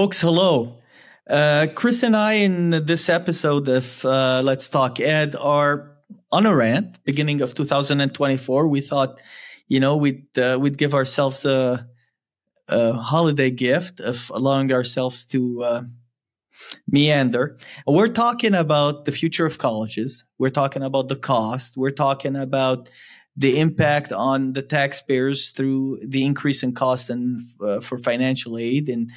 Folks, hello. Uh, Chris and I, in this episode of uh, Let's Talk Ed, are on a rant. Beginning of 2024, we thought, you know, we'd uh, we'd give ourselves a, a, holiday gift of allowing ourselves to uh, meander. We're talking about the future of colleges. We're talking about the cost. We're talking about the impact on the taxpayers through the increase in cost and uh, for financial aid and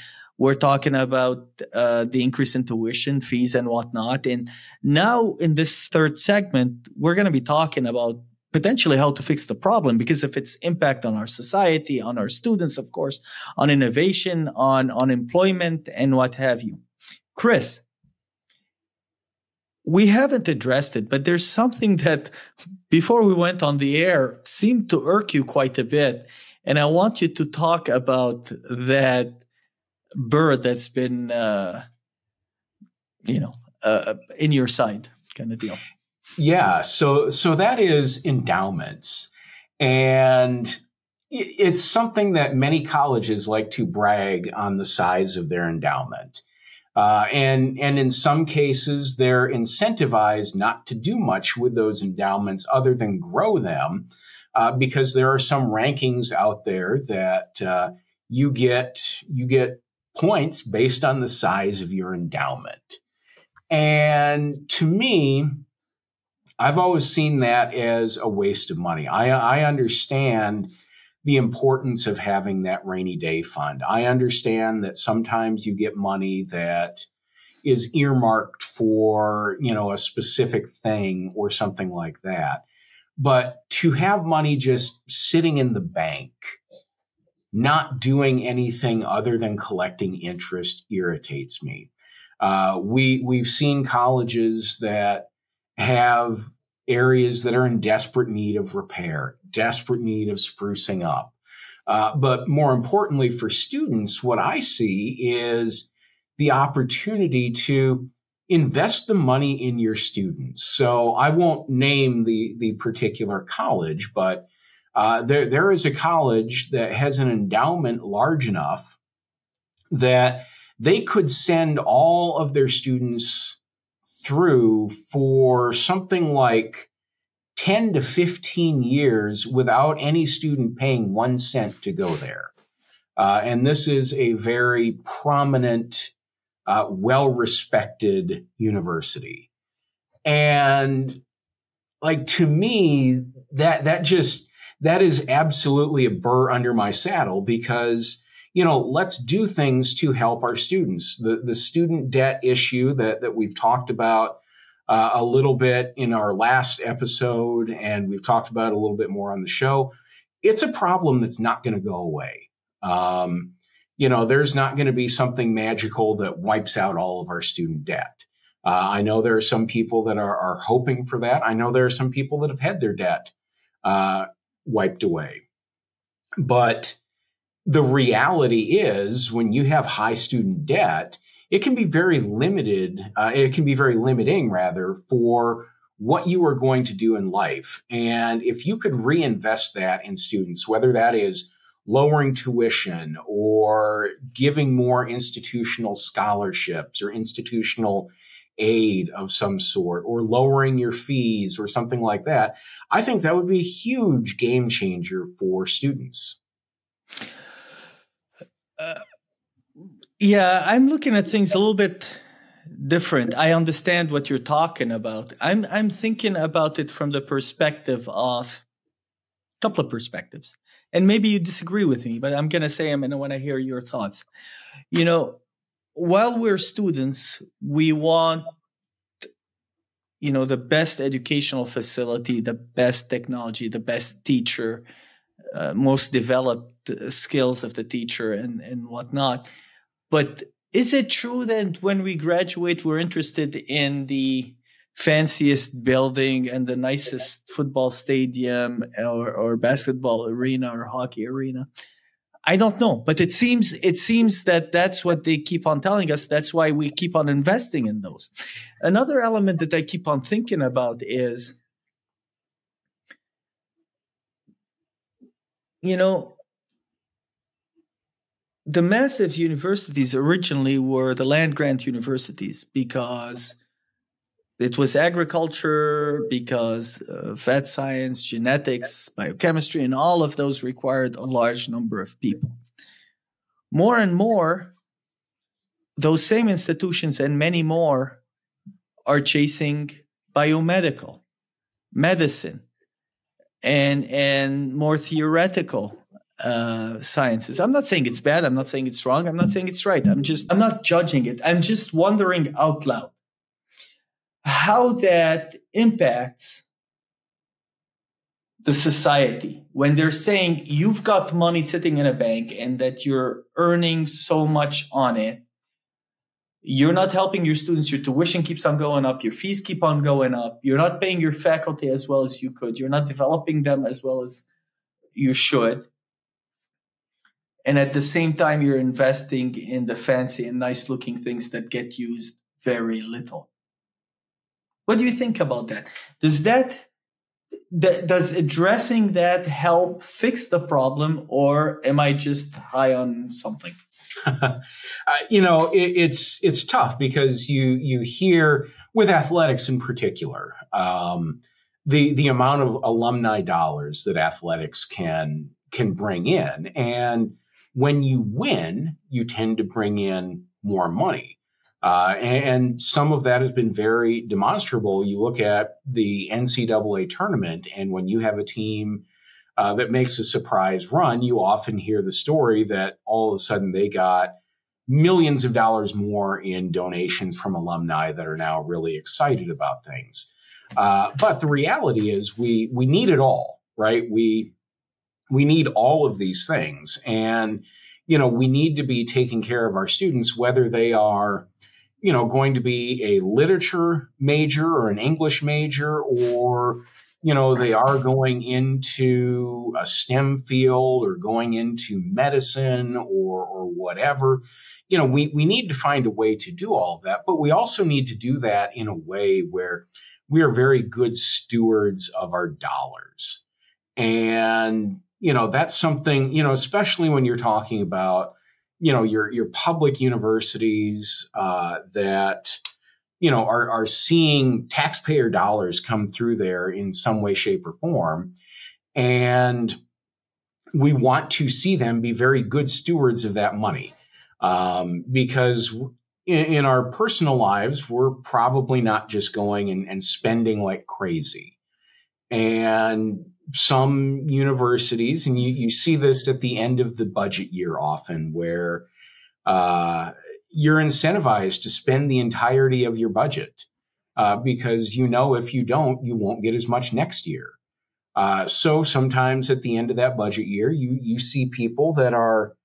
we're talking about uh, the increase in tuition fees and whatnot. And now in this third segment, we're going to be talking about potentially how to fix the problem because of its impact on our society, on our students, of course, on innovation, on unemployment, and what have you. Chris, we haven't addressed it, but there's something that before we went on the air seemed to irk you quite a bit. And I want you to talk about that bird that's been uh, you know uh, in your side kind of deal? Yeah so so that is endowments. And it's something that many colleges like to brag on the size of their endowment. Uh, and and in some cases they're incentivized not to do much with those endowments other than grow them uh, because there are some rankings out there that uh, you get you get points based on the size of your endowment. And to me, I've always seen that as a waste of money. I, I understand the importance of having that rainy day fund. I understand that sometimes you get money that is earmarked for, you know, a specific thing or something like that. But to have money just sitting in the bank not doing anything other than collecting interest irritates me. Uh, we we've seen colleges that have areas that are in desperate need of repair, desperate need of sprucing up. Uh, but more importantly for students, what I see is the opportunity to invest the money in your students. So I won't name the the particular college, but uh, there, there is a college that has an endowment large enough that they could send all of their students through for something like 10 to 15 years without any student paying one cent to go there. Uh, and this is a very prominent, uh, well respected university. And like to me, that, that just, that is absolutely a burr under my saddle because you know let's do things to help our students. The the student debt issue that that we've talked about uh, a little bit in our last episode and we've talked about a little bit more on the show it's a problem that's not going to go away. Um, you know there's not going to be something magical that wipes out all of our student debt. Uh, I know there are some people that are, are, hoping for that. I know there are some people that have had their debt uh, wiped away. But the reality is, when you have high student debt, it can be very limited. Uh, it can be very limiting, rather, for what you are going to do in life. And if you could reinvest that in students, whether that is lowering tuition or giving more institutional scholarships or institutional aid of some sort or lowering your fees or something like that, I think that would be a huge game changer for students. Uh, yeah, I'm looking at things a little bit different. I understand what you're talking about. I'm I'm thinking about it from the perspective of a couple of perspectives. And maybe you disagree with me, but I'm going to say them and I want to hear your thoughts. You know, while we're students, we want you know the best educational facility, the best technology, the best teacher, uh, most developed skills of the teacher, and and whatnot. But is it true that when we graduate, we're interested in the fanciest building and the nicest football stadium or, or basketball arena or hockey arena? I don't know, but it seems it seems that that's what they keep on telling us. That's why we keep on investing in those. Another element that I keep on thinking about is, you know, the massive universities originally were the land grant universities because it was agriculture because uh, vet science genetics biochemistry and all of those required a large number of people more and more those same institutions and many more are chasing biomedical medicine and and more theoretical uh, sciences. I'm not saying it's bad. I'm not saying it's wrong. I'm not saying it's right. I'm just I'm not judging it. I'm just wondering out loud how that impacts the society. When they're saying you've got money sitting in a bank and that you're earning so much on it you're not helping your students your tuition keeps on going up your fees keep on going up you're not paying your faculty as well as you could you're not developing them as well as you should. And at the same time you're investing in the fancy and nice looking things that get used very little what do you think about that? Does that does addressing that help fix the problem or am i just high on something? Uh, you know, it, it's it's tough because you you hear with athletics in particular um, the the amount of alumni dollars that athletics can can bring in, and when you win, you tend to bring in more money. Uh, and, and, some of that has been very demonstrable. You look at the NCAA tournament, and when you have a team uh, that makes a surprise run, you often hear the story that all of a sudden they got millions of dollars more in donations from alumni that are now really excited about things. Uh, but the reality is, we we need it all, right? We we need all of these things, and you know, we need to be taking care of our students, whether they are you know going to be a literature major or an english major or you know, they are going into a STEM field or going into medicine or, or whatever, you know, we, we need to find a way to do all of that. But we also need to do that in a way where we are very good stewards of our dollars. And, you know, that's something, you know, especially when you're talking about, you know, your, your public universities uh, that, you know, are, are seeing taxpayer dollars come through there in some way, shape, or form. And we want to see them be very good stewards of that money. Um, because in, in, our personal lives, we're probably not just going and, and spending like crazy. And some universities, and you, you see this at the end of the budget year often, where uh, you're incentivized to spend the entirety of your budget uh, because you know if you don't, you won't get as much next year. Uh, so sometimes at the end of that budget year, you you see people that are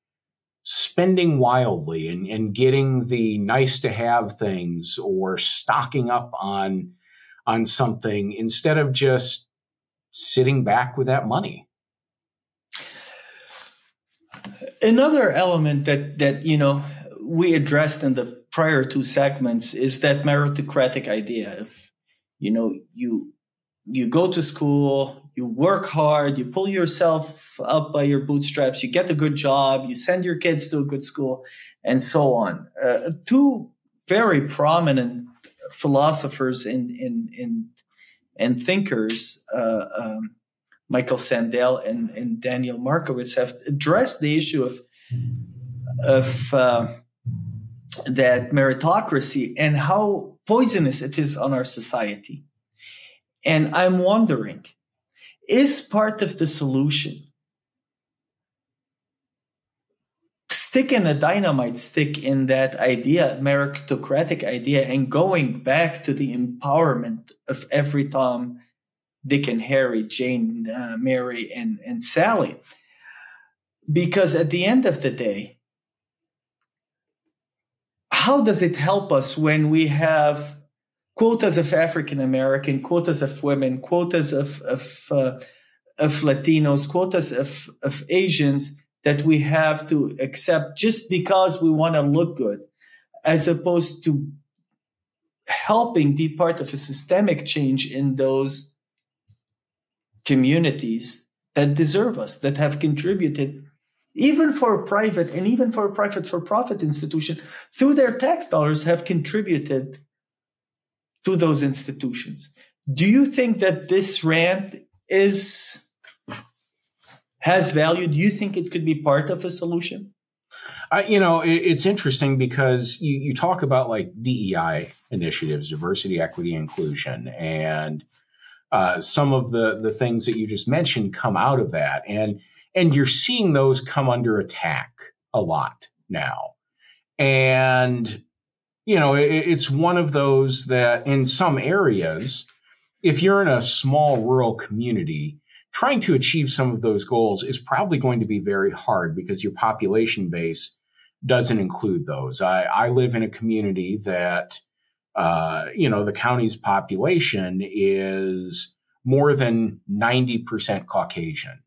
spending wildly and, and getting the nice to have things or stocking up on on something instead of just sitting back with that money. Another element that that you know we addressed in the prior two segments is that meritocratic idea of you know you you go to school you work hard you pull yourself up by your bootstraps you get a good job you send your kids to a good school and so on uh, two very prominent philosophers in in in and thinkers uh, um, michael sandel and, and daniel Markovits, have addressed the issue of of uh, that meritocracy and how poisonous it is on our society. And I'm wondering, is part of the solution sticking a dynamite stick in that idea, meritocratic idea, and going back to the empowerment of every Tom, Dick, and Harry, Jane, uh, Mary, and, and Sally? Because at the end of the day, how does it help us when we have quotas of African American, quotas of women, quotas of of, uh, of Latinos, quotas of, of Asians that we have to accept just because we want to look good, as opposed to helping be part of a systemic change in those communities that deserve us, that have contributed even for private and even for a private for profit institution, through their tax dollars have contributed to those institutions. Do you think that this rant is has value? Do you think it could be part of a solution? Uh, you know, it, it's interesting because you, you talk about like DEI initiatives, diversity, equity, inclusion, and uh, some of the the things that you just mentioned come out of that, and and you're seeing those come under attack a lot now, and you know, it, it's one of those that in some areas, if you're in a small rural community, trying to achieve some of those goals is probably going to be very hard because your population base doesn't include those. I, I live in a community that, uh, you know, the county's population is more than 90% Caucasian.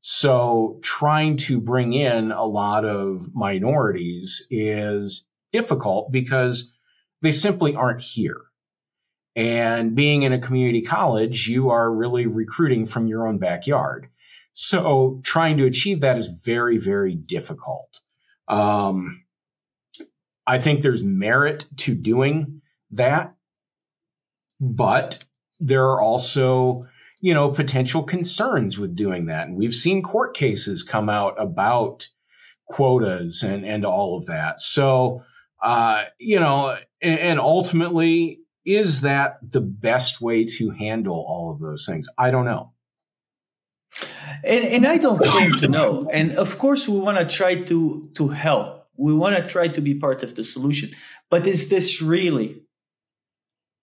So trying to bring in a lot of minorities is difficult because they simply aren't here. And being in a community college, you are really recruiting from your own backyard. So trying to achieve that is very, very difficult. Um, I think there's merit to doing that, but there are also, you know, potential concerns with doing that. And we've seen court cases come out about quotas and, and all of that. So, uh, you know, and, and ultimately, is that the best way to handle all of those things? I don't know. And, and I don't claim to know. And of course, we want to try to to help. We want to try to be part of the solution. But is this really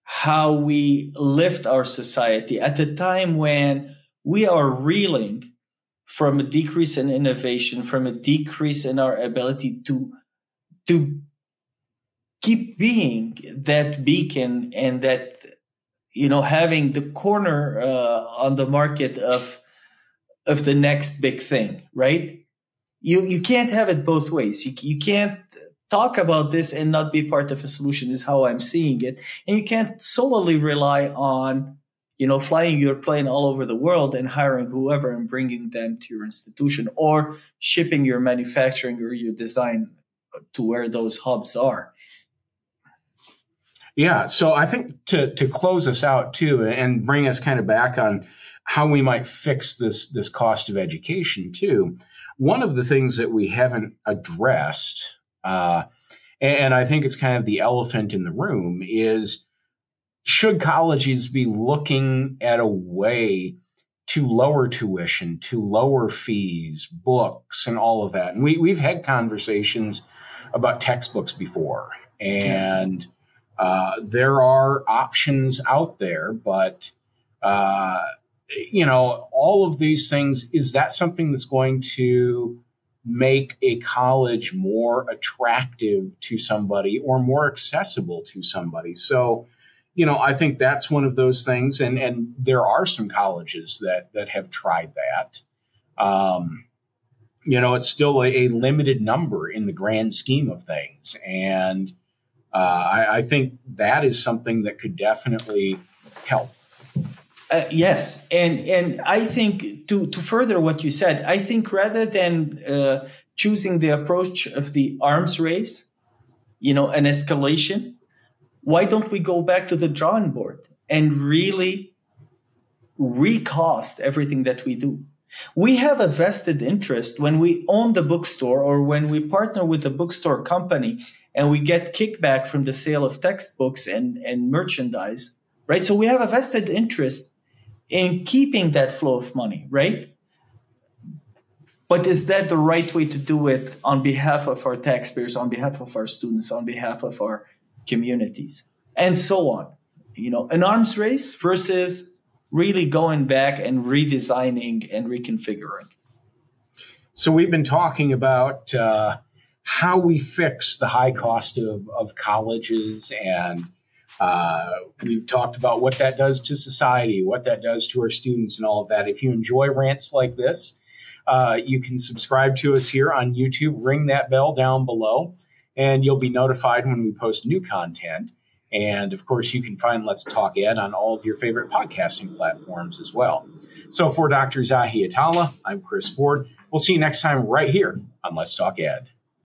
how we lift our society at a time when we are reeling from a decrease in innovation, from a decrease in our ability to to keep being that beacon and that you know having the corner uh, on the market of of the next big thing right? You you can't have it both ways. You, you can't talk about this and not be part of a solution is how i'm seeing it. And you can't solely rely on you know flying your plane all over the world and hiring whoever and bringing them to your institution or shipping your manufacturing or your design to where those hubs are yeah. So I think to to close us out too, and bring us kind of back on how we might fix this this cost of education too. One of the things that we haven't addressed, uh, and I think it's kind of the elephant in the room, is should colleges be looking at a way to lower tuition, to lower fees, books, and all of that? And we we've had conversations about textbooks before, and yes uh, there are options out there, but uh, you know, all of these things is that something that's going to make a college more attractive to somebody or more accessible to somebody? So, you know, I think that's one of those things, and and there are some colleges that that have tried that. Um, you know, it's still a, a limited number in the grand scheme of things, and uh, I, I, think that is something that could definitely help. Uh, yes, and and I think to to further what you said, I think rather than uh, choosing the approach of the arms race, you know, an escalation, why don't we go back to the drawing board and really recast everything that we do? We have a vested interest when we own the bookstore or when we partner with a bookstore company and we get kickback from the sale of textbooks and, and merchandise, right? So we have a vested interest in keeping that flow of money, right? But is that the right way to do it on behalf of our taxpayers, on behalf of our students, on behalf of our communities, and so on? You know, an arms race versus really going back and redesigning and reconfiguring. So we've been talking about uh, how we fix the high cost of, of colleges and uh, we've talked about what that does to society, what that does to our students, and all of that. If you enjoy rants like this, uh, you can subscribe to us here on YouTube. Ring that bell down below, and you'll be notified when we post new content. And of course, you can find Let's Talk Ed on all of your favorite podcasting platforms as well. So for Dr. Zahi Atallah, I'm Chris Forde. We'll see you next time right here on Let's Talk Ed.